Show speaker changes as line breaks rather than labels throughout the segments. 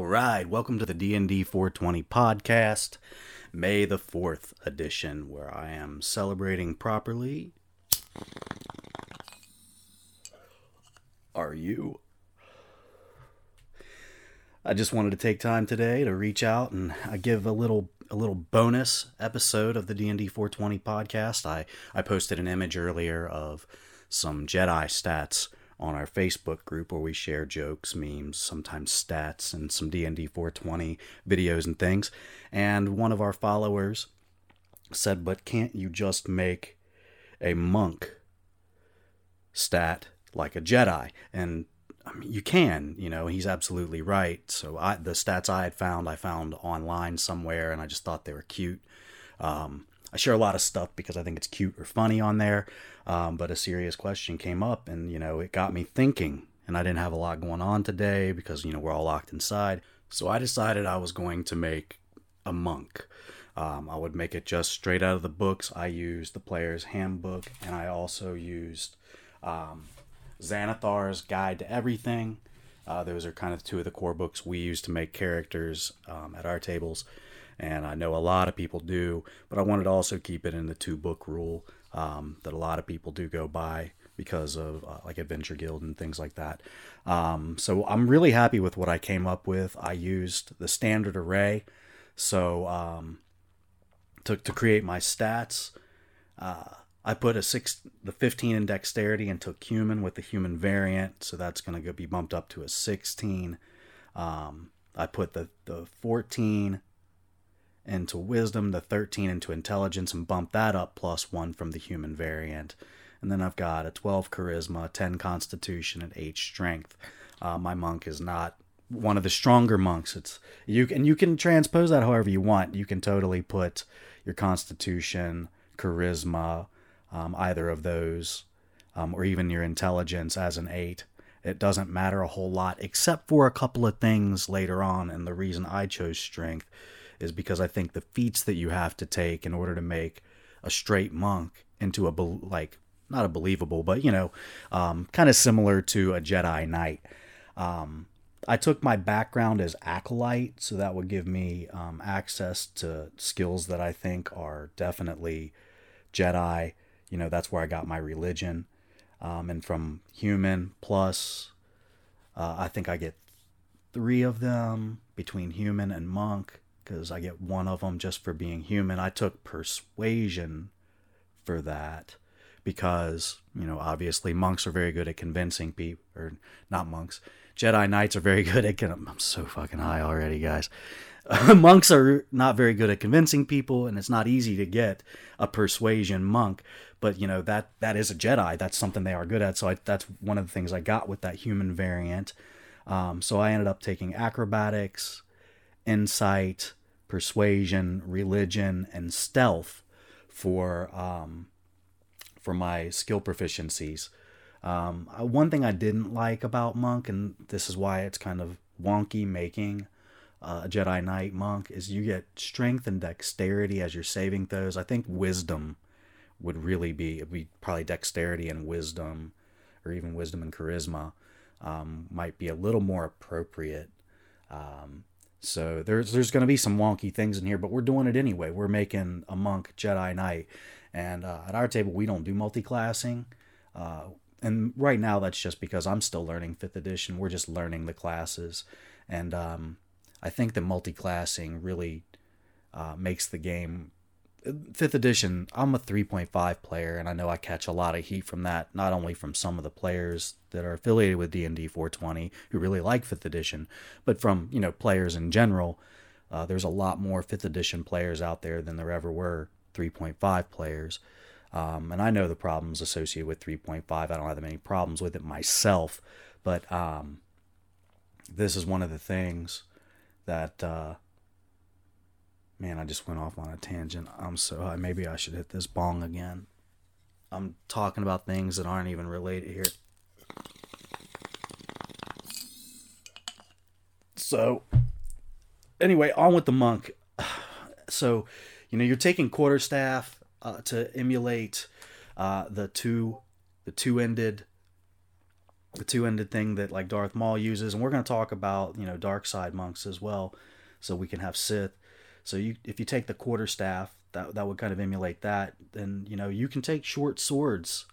All right, welcome to the D&D 420 podcast, May the 4th edition, where I am celebrating properly. Are you? I just wanted to take time today to reach out and uh, give a little a little bonus episode of the D&D 420 podcast. I I posted an image earlier of some Jedi stats on our Facebook group where we share jokes, memes, sometimes stats, and some D&D 420 videos and things. And one of our followers said, "But can't you just make a monk stat like a Jedi?" And I mean, you can, you know, he's absolutely right. So I, the stats I had found, I found online somewhere, and I just thought they were cute. Um, I share a lot of stuff because I think it's cute or funny on there. Um, but a serious question came up, and you know, it got me thinking. And I didn't have a lot going on today because you know we're all locked inside. So I decided I was going to make a monk. Um, I would make it just straight out of the books. I used the player's handbook, and I also used um, Xanathar's Guide to Everything. Uh, those are kind of two of the core books we use to make characters um, at our tables and I know a lot of people do, but I wanted to also keep it in the two book rule um, that a lot of people do go by because of uh, like Adventure Guild and things like that. Um, so I'm really happy with what I came up with. I used the standard array, so um, to to create my stats. Uh, I put a six, the 15 in dexterity and took human with the human variant, so that's going to be bumped up to a 16. Um, I put the the 14 into wisdom, the 13 into intelligence, and bump that up plus one from the human variant. And then I've got a 12 charisma, 10 constitution, and 8 strength. Uh, my monk is not one of the stronger monks. It's you and you can transpose that however you want. You can totally put your constitution, charisma, um, either of those, um, or even your intelligence as an eight. It doesn't matter a whole lot, except for a couple of things later on. And the reason I chose strength is because I think the feats that you have to take in order to make a straight monk into a like not a believable, but you know, um, kind of similar to a Jedi Knight. Um, I took my background as acolyte, so that would give me um, access to skills that I think are definitely Jedi. You know, that's where I got my religion, um, and from human plus, uh, I think I get three of them between human and monk because I get one of them just for being human. I took persuasion for that because, you know, obviously monks are very good at convincing people, or not monks. Jedi Knights are very good at. I'm so fucking high already, guys. monks are not very good at convincing people, and it's not easy to get a persuasion monk. But you know that that is a Jedi. That's something they are good at. So I, that's one of the things I got with that human variant. Um, so I ended up taking acrobatics, insight, persuasion, religion, and stealth for um, for my skill proficiencies. Um, uh, one thing I didn't like about monk, and this is why it's kind of wonky making uh, a Jedi Knight monk, is you get strength and dexterity as you're saving those. I think wisdom would really be be probably dexterity and wisdom, or even wisdom and charisma, um, might be a little more appropriate. Um, so there's there's going to be some wonky things in here, but we're doing it anyway. We're making a monk Jedi Knight, and uh, at our table we don't do multi-classing. Uh, and right now that's just because I'm still learning fifth edition. We're just learning the classes, and um, I think the multi-classing really uh, makes the game fifth edition, I'm a 3.5 player, and I know I catch a lot of heat from that, not only from some of the players that are affiliated with D&D 420 who really like fifth edition, but from you know players in general. Uh, there's a lot more fifth edition players out there than there ever were 3.5 players. Um, and I know the problems associated with 3.5. I don't have many problems with it myself, but um, this is one of the things that uh, Man, I just went off on a tangent. I'm so high. Maybe I should hit this bong again. I'm talking about things that aren't even related here. So, anyway, on with the monk. So, you know, you're taking quarterstaff uh, to emulate uh, the two, the two-ended the two-ended thing that like Darth Maul uses, and we're going to talk about you know dark side monks as well, so we can have Sith. So you if you take the quarter staff, that that would kind of emulate that. Then you know you can take short swords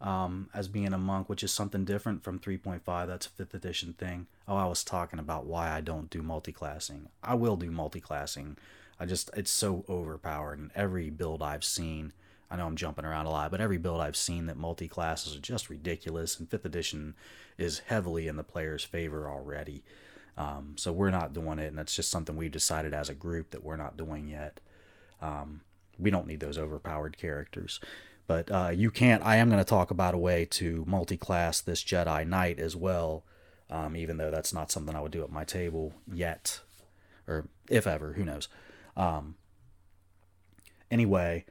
um, as being a monk, which is something different from 3.5. That's a fifth edition thing. Oh, I was talking about why I don't do multiclassing. I will do multiclassing. I just it's so overpowered, and every build I've seen I know I'm jumping around a lot, but every build I've seen that multi classes are just ridiculous, and fifth edition is heavily in the player's favor already. Um, so we're not doing it, and that's just something we've decided as a group that we're not doing yet. Um, we don't need those overpowered characters. But uh, you can't. I am going to talk about a way to multi-class this Jedi Knight as well, um, even though that's not something I would do at my table yet, or if ever. Who knows? Um, anyway,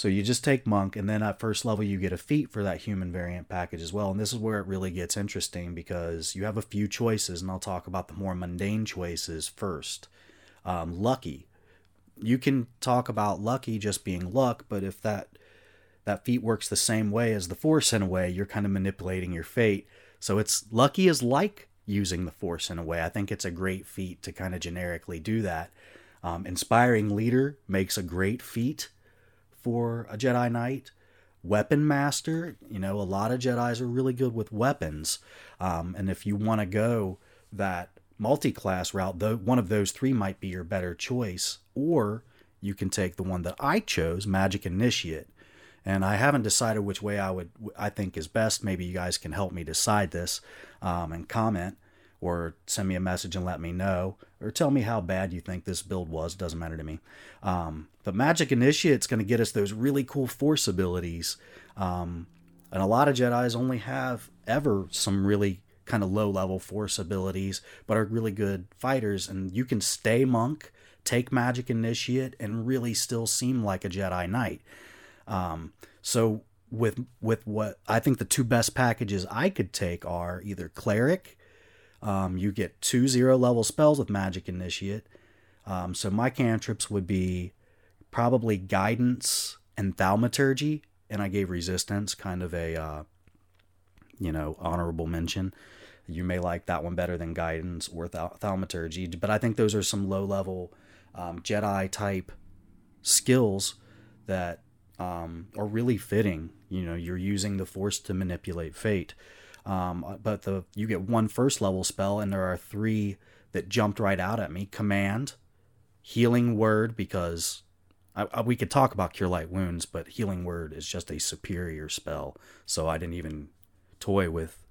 so you just take monk, and then at first level you get a feat for that human variant package as well. And this is where it really gets interesting because you have a few choices, and I'll talk about the more mundane choices first. Um, lucky, you can talk about lucky just being luck, but if that that feat works the same way as the force in a way, you're kind of manipulating your fate. So it's lucky is like using the force in a way. I think it's a great feat to kind of generically do that. Um, inspiring leader makes a great feat for a Jedi Knight. Weapon Master, you know, a lot of Jedi's are really good with weapons. Um, and if you want to go that multi class route, though, one of those three might be your better choice. Or you can take the one that I chose, Magic Initiate. And I haven't decided which way I would I think is best. Maybe you guys can help me decide this um, and comment or send me a message and let me know, or tell me how bad you think this build was. Doesn't matter to me. Um, but Magic Initiate's going to get us those really cool Force abilities, um, and a lot of Jedi's only have ever some really kind of low level Force abilities, but are really good fighters. And you can stay monk, take Magic Initiate, and really still seem like a Jedi Knight. Um, so with with what I think the two best packages I could take are either cleric um, you get two zero level spells with Magic Initiate. Um, so my cantrips would be probably Guidance and Thaumaturgy, and I gave Resistance kind of a, uh, you know, honorable mention. You may like that one better than Guidance or Thau- Thaumaturgy, but I think those are some low level um, Jedi type skills that um, are really fitting. You know, you're using the Force to manipulate fate. Um, but the you get one first level spell, and there are three that jumped right out at me: command, healing word, because I, I, we could talk about cure light wounds, but healing word is just a superior spell, so I didn't even toy with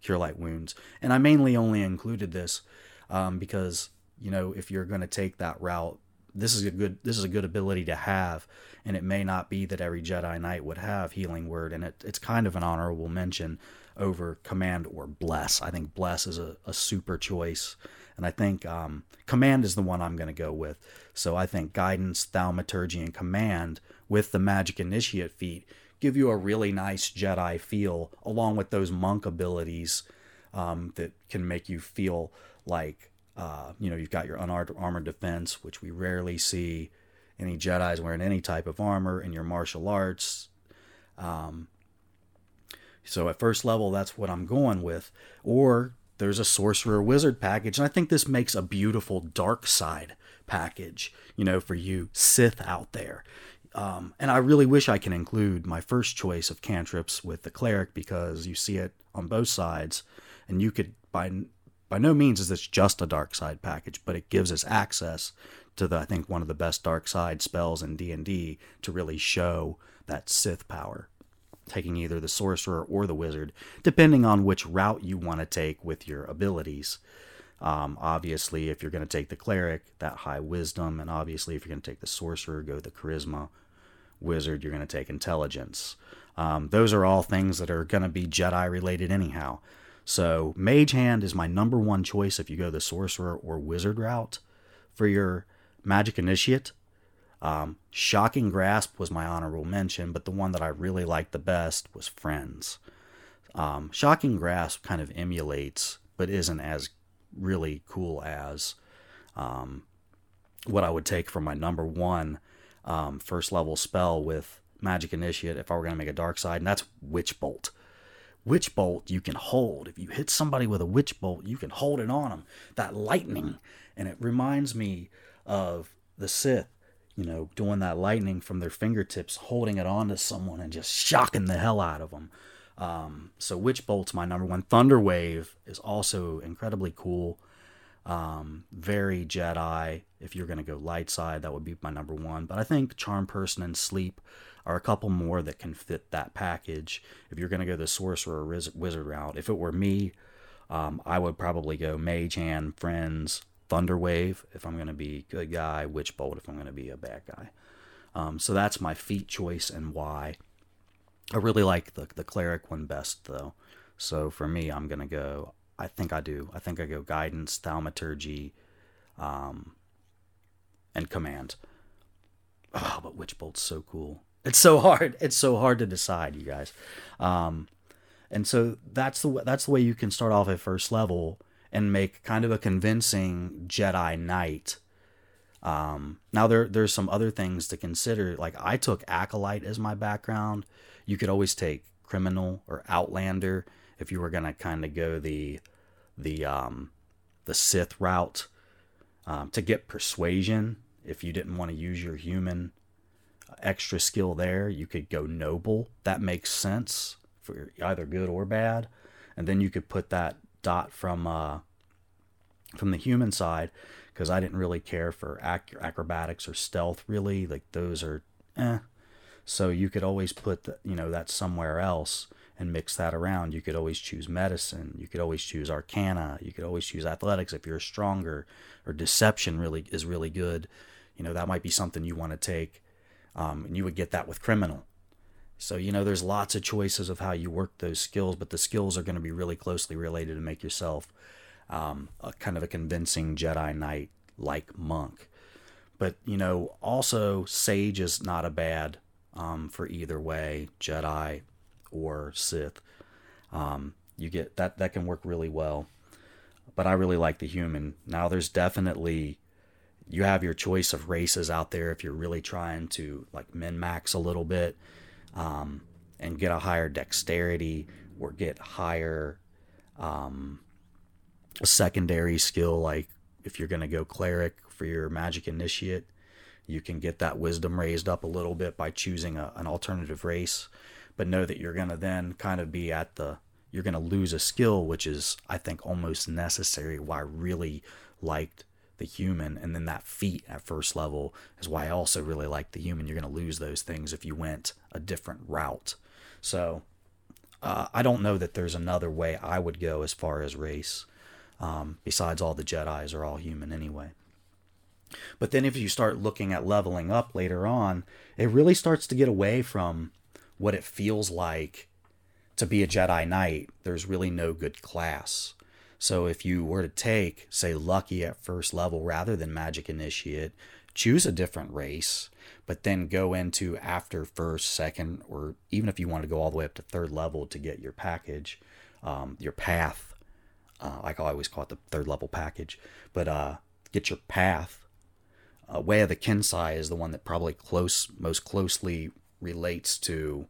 cure light wounds, and I mainly only included this um, because you know if you're going to take that route, this is a good this is a good ability to have. And it may not be that every jedi knight would have healing word and it, it's kind of an honorable mention over command or bless. I think bless is a, a super choice. And i think um, command is the one i'm going to go with. So i think guidance thaumaturgy and command with the magic initiate feat give you a really nice jedi feel along with those monk abilities um, that can make you feel like uh, you know, you've got your unarmored defense, which we rarely see any Jedi's wearing any type of armor in your martial arts. Um, so at first level, that's what I'm going with. Or there's a sorcerer wizard package, and I think this makes a beautiful dark side package, you know, for you Sith out there. Um, and I really wish I can include my first choice of cantrips with the cleric because you see it on both sides, and you could by by no means is this just a dark side package, but it gives us access to the I think one of the best dark side spells in D&D to really show that Sith power. Taking either the sorcerer or the wizard, depending on which route you want to take with your abilities. Um, obviously, if you're going to take the cleric, that high wisdom, and obviously, if you're going to take the sorcerer, go the charisma. Wizard, you're going to take intelligence. Um, those are all things that are going to be Jedi related, anyhow. So Mage Hand is my number one choice if you go the Sorcerer or Wizard route for your Magic Initiate. Um, Shocking Grasp was my honorable mention, but the one that I really liked the best was Friends. Um, Shocking Grasp kind of emulates, but isn't as really cool as um, what I would take from my number one um, first level spell with Magic Initiate if I were going to make a Dark Side, and that's Witch Bolt. Witch bolt you can hold. If you hit somebody with a witch bolt, you can hold it on them. That lightning, and it reminds me of the Sith, you know, doing that lightning from their fingertips, holding it onto someone and just shocking the hell out of them. Um, so Witch Bolt's my number one. Thunder Wave is also incredibly cool. Um, very Jedi. If you're gonna go light side, that would be my number one. But I think Charm Person and Sleep are a couple more that can fit that package. If you're gonna go the Sorcerer or Wizard route, if it were me, um, I would probably go Mage Hand, Friends, Thunder Wave if I'm gonna be good guy, Witch Bolt if I'm gonna be a bad guy. Um, so that's my feat choice and why. I really like the the cleric one best though. So for me, I'm gonna go. I think I do. I think I go guidance, thaumaturgy, um, and command. Oh, but witch bolt's so cool. It's so hard. It's so hard to decide, you guys. Um, and so that's the that's the way you can start off at first level and make kind of a convincing Jedi Knight. Um, now there there's some other things to consider. Like I took acolyte as my background you could always take criminal or outlander if you were gonna kind of go the the um, the Sith route um, to get persuasion. If you didn't want to use your human uh, extra skill there, you could go noble. That makes sense for either good or bad. And then you could put that dot from uh, from the human side because I didn't really care for ac- acrobatics or stealth. Really, like those are eh. So you could always put, the, you know, that somewhere else and mix that around. You could always choose medicine. You could always choose arcana. You could always choose athletics if you're stronger. Or deception really is really good. You know, that might be something you want to take. Um, and you would get that with criminal. So, you know, there's lots of choices of how you work those skills, but the skills are going to be really closely related to make yourself um, a kind of a convincing Jedi Knight like monk. But, you know, also, Sage is not a bad um, for either way, Jedi or Sith. Um, you get that that can work really well. But I really like the human. Now there's definitely you have your choice of races out there if you're really trying to like min max a little bit um, and get a higher dexterity or get higher um, secondary skill like if you're going to go cleric for your magic initiate you can get that wisdom raised up a little bit by choosing a, an alternative race, but know that you're going to then kind of be at the, you're going to lose a skill, which is, I think, almost necessary. Why I really liked the human. And then that feat at first level is why I also really like the human. You're going to lose those things if you went a different route. So uh, I don't know that there's another way I would go as far as race. Um, besides, all the Jedi's are all human anyway. But then if you start looking at leveling up later on, it really starts to get away from what it feels like to be a Jedi Knight. There's really no good class. So if you were to take, say, Lucky at first level rather than Magic Initiate, choose a different race, but then go into after first, second, or even if you want to go all the way up to third level to get your package, um, your path. Uh, like I always call it the third level package, but uh, get your path uh, Way of the Kensei is the one that probably close most closely relates to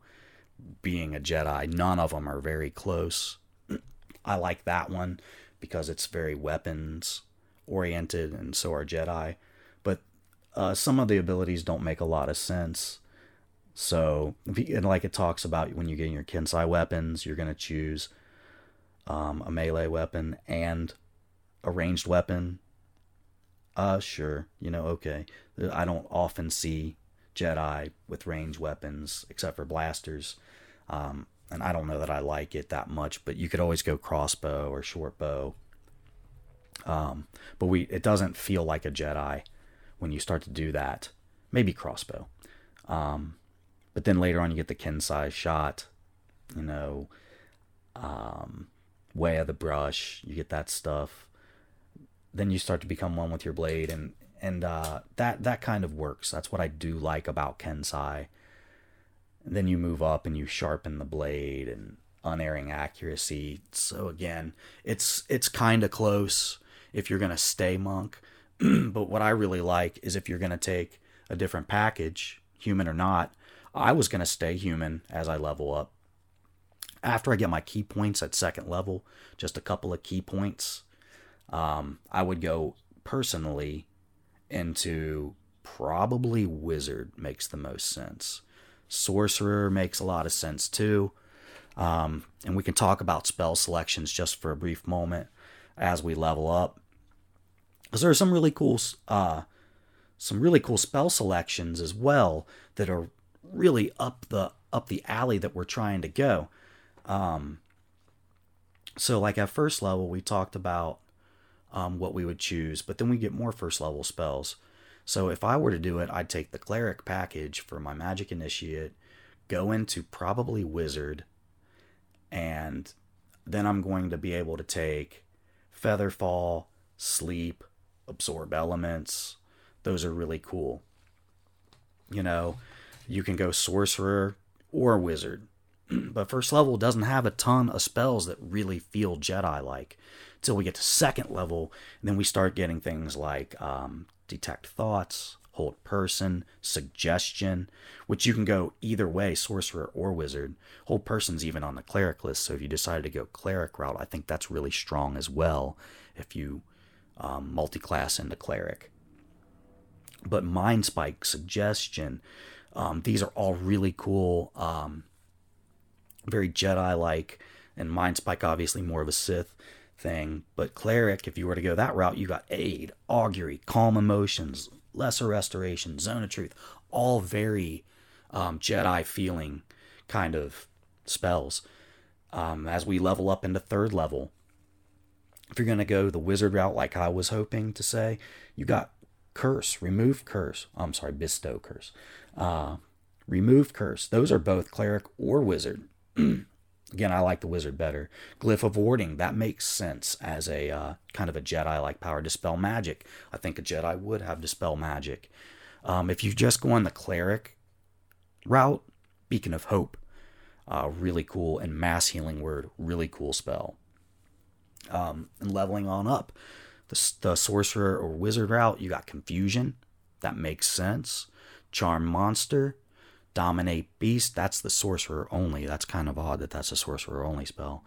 being a Jedi. None of them are very close. I like that one because it's very weapons oriented, and so are Jedi. But uh, some of the abilities don't make a lot of sense. So, and like it talks about when you're getting your Kensei weapons, you're going to choose um, a melee weapon and a ranged weapon uh, sure, you know, okay. I don't often see Jedi with range weapons except for blasters. Um, and I don't know that I like it that much, but you could always go crossbow or short bow. Um, but we it doesn't feel like a Jedi when you start to do that. Maybe crossbow. Um, but then later on you get the Kensei shot, you know, um, way of the brush, you get that stuff then you start to become one with your blade and and uh, that that kind of works. That's what I do like about Kensei. And then you move up and you sharpen the blade and unerring accuracy. So again, it's it's kind of close if you're gonna stay monk. but what I really like is if you're gonna take a different package, human or not. I was gonna stay human as I level up, after I get my ki points at second level, just a couple of ki points, um, I would go personally into probably Wizard makes the most sense. Sorcerer makes a lot of sense too. Um, and we can talk about spell selections just for a brief moment as we level up. Because there are some really cool, uh, some really cool spell selections as well that are really up the up the alley that we're trying to go. Um, so, like at first level, we talked about um, what we would choose, but then we get more first level spells. So, if I were to do it, I'd take the cleric package for my magic initiate, go into probably wizard, and then I'm going to be able to take featherfall, sleep, absorb elements. Those are really cool. You know, you can go sorcerer or wizard. but first level doesn't have a ton of spells that really feel Jedi like. Until we get to second level, and then we start getting things like um, detect thoughts, hold person, suggestion, which you can go either way, sorcerer or wizard. Hold person's even on the cleric list, so if you decided to go cleric route, I think that's really strong as well if you um, multi-class into cleric. But mind spike, suggestion, um, these are all really cool, um, very Jedi like, and Mind Spike obviously more of a Sith thing. But Cleric, if you were to go that route, you got Aid, Augury, Calm Emotions, Lesser Restoration, Zone of Truth, all very um, Jedi feeling kind of spells. Um, as we level up into third level, if you're going to go the wizard route, like I was hoping to say, you got curse, remove curse. I'm sorry, bestow curse. Uh, remove curse. Those are both cleric or wizard. Again, I like the wizard better. Glyph of warding, that makes sense as a uh, kind of a Jedi like power. Dispel magic. I think a Jedi would have dispel magic. Um, if you just go on the cleric route, Beacon of Hope, uh, really cool. And Mass Healing Word, really cool spell. Um, and leveling on up, the, the sorcerer or wizard route, you got Confusion. That makes sense. Charm Monster, Dominate Beast. That's the sorcerer only. That's kind of odd that that's a sorcerer only spell.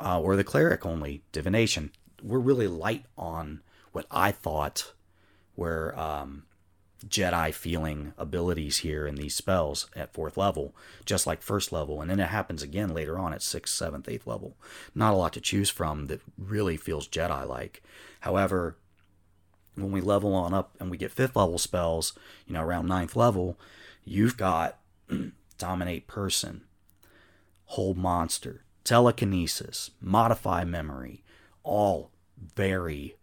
Uh, or the cleric only, Divination. We're really light on what I thought were um, Jedi feeling abilities here in these spells at fourth level, just like first level. And then it happens again later on at sixth, seventh, eighth level. Not a lot to choose from that really feels Jedi like. However, when we level on up and we get fifth level spells, you know, around ninth level, you've got dominate person, hold monster, telekinesis, modify memory, all very,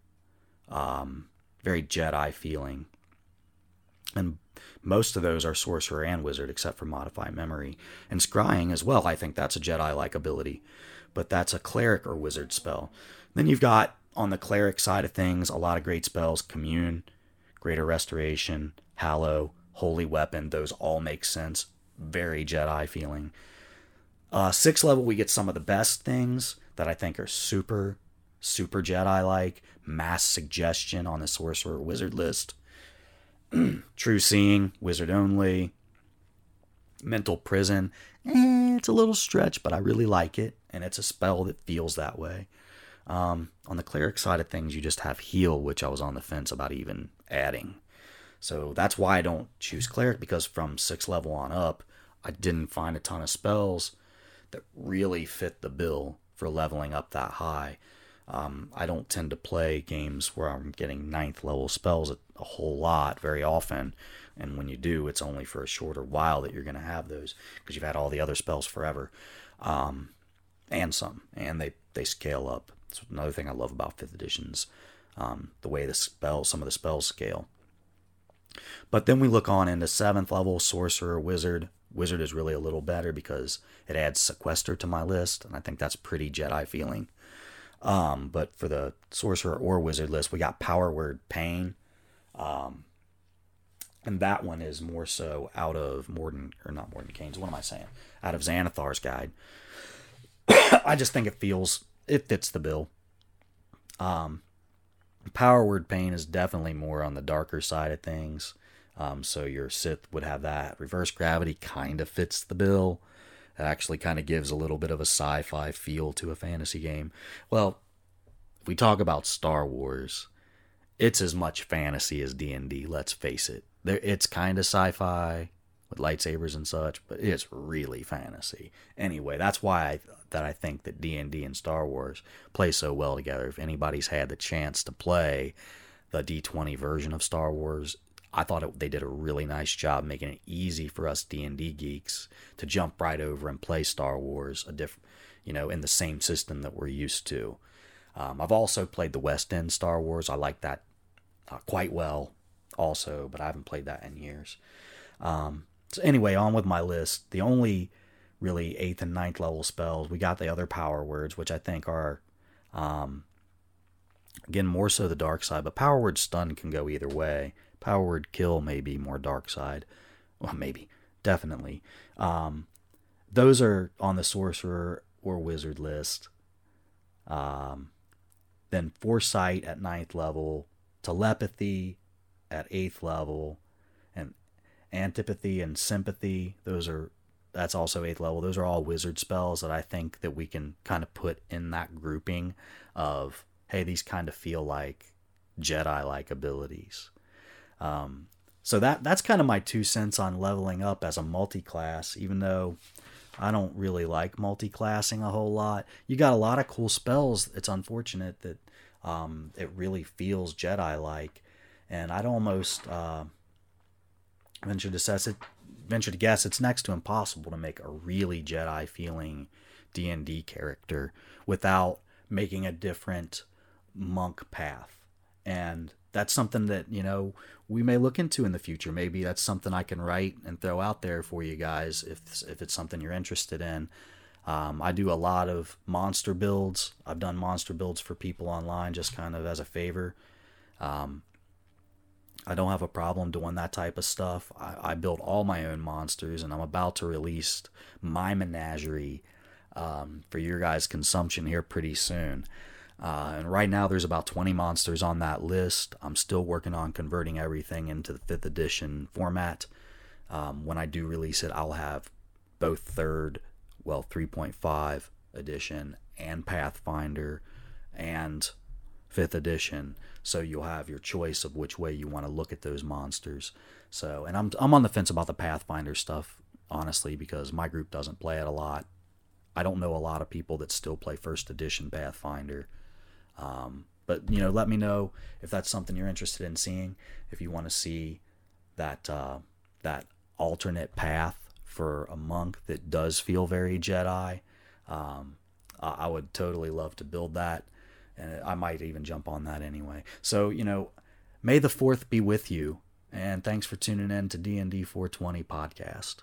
um, very Jedi feeling. And most of those are sorcerer and wizard, except for modify memory. And scrying as well, I think that's a Jedi like ability, but that's a cleric or wizard spell. Then you've got on the cleric side of things, a lot of great spells commune, greater restoration, hallow, holy weapon. Those all make sense. Very Jedi feeling. Uh, sixth level, we get some of the best things that I think are super, super Jedi like. Mass suggestion on the sorcerer wizard list. True seeing, wizard only. Mental prison. Eh, it's a little stretch, but I really like it, and it's a spell that feels that way. Um, on the cleric side of things, you just have heal, which I was on the fence about even adding. So that's why I don't choose cleric because from sixth level on up, I didn't find a ton of spells that really fit the bill for leveling up that high. Um, I don't tend to play games where I'm getting ninth level spells a, a whole lot very often. And when you do, it's only for a shorter while that you're going to have those because you've had all the other spells forever. Um, and some. And they, they scale up. It's another thing I love about fifth editions, um, the way the spells, some of the spells scale. But then we look on into seventh level sorcerer wizard. Wizard is really a little better because it adds sequester to my list, and I think that's pretty Jedi feeling. Um, but for the sorcerer or wizard list, we got power word pain. Um, and that one is more so out of Morden or not Mordenkainen's. What am I saying? Out of Xanathar's guide. I just think it feels it fits the bill. Um, Power word pain is definitely more on the darker side of things. Um, so your Sith would have that. Reverse gravity kind of fits the bill It actually kind of gives a little bit of a sci-fi feel to a fantasy game. Well, if we talk about Star Wars, it's as much fantasy as D&D, let's face it. There it's kind of sci-fi with lightsabers and such, but it's really fantasy. Anyway, that's why I, that I think that D&D and Star Wars play so well together. If anybody's had the chance to play the D20 version of Star Wars, I thought it, they did a really nice job making it easy for us D&D geeks to jump right over and play Star Wars a diff, you know, in the same system that we're used to. Um, I've also played the West End Star Wars. I like that uh, quite well, also, but I haven't played that in years. Um, so anyway, on with my list. The only really eighth and ninth level spells we got the other power words, which I think are, um, again, more so the dark side. But power word stun can go either way. Power word kill may be more dark side. Well, maybe, definitely. Um, those are on the sorcerer or wizard list. Um, then foresight at ninth level, telepathy at eighth level, antipathy and sympathy. Those are that's also eighth level. Those are all wizard spells that I think that we can kind of put in that grouping of hey, these kind of feel like Jedi like abilities. Um, so that that's kind of my two cents on leveling up as a multi-class, even though I don't really like multi-classing a whole lot. You got a lot of cool spells. It's unfortunate that um, it really feels Jedi-like, and I'd almost uh, venture to guess it. Venture to guess it's next to impossible to make a really Jedi-feeling D and D character without making a different monk path, and that's something that you know we may look into in the future. Maybe that's something I can write and throw out there for you guys if if it's something you're interested in. Um, I do a lot of monster builds. I've done monster builds for people online just kind of as a favor. Um, I don't have a problem doing that type of stuff. I, I build all my own monsters, and I'm about to release my menagerie um, for your guys' consumption here pretty soon. Uh, and right now, there's about 20 monsters on that list. I'm still working on converting everything into the fifth edition format. Um, when I do release it, I'll have both third, well, 3.5 edition and Pathfinder and fifth edition. So you'll have your choice of which way you want to look at those monsters. So, and I'm I'm on the fence about the Pathfinder stuff, honestly, because my group doesn't play it a lot. I don't know a lot of people that still play first edition Pathfinder. Um, but you know, let me know if that's something you're interested in seeing. If you want to see that uh, that alternate path for a monk that does feel very Jedi, um, I would totally love to build that, and I might even jump on that anyway. So you know, may the fourth be with you, and thanks for tuning in to D and D 420 podcast.